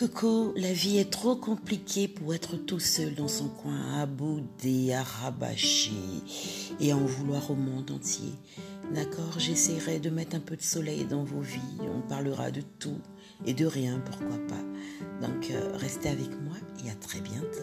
Coco, la vie est trop compliquée pour être tout seul dans son coin, à bouder, à rabâcher et à en vouloir au monde entier. D'accord, j'essaierai de mettre un peu de soleil dans vos vies, on parlera de tout et de rien, pourquoi pas. Donc, euh, restez avec moi et à très bientôt.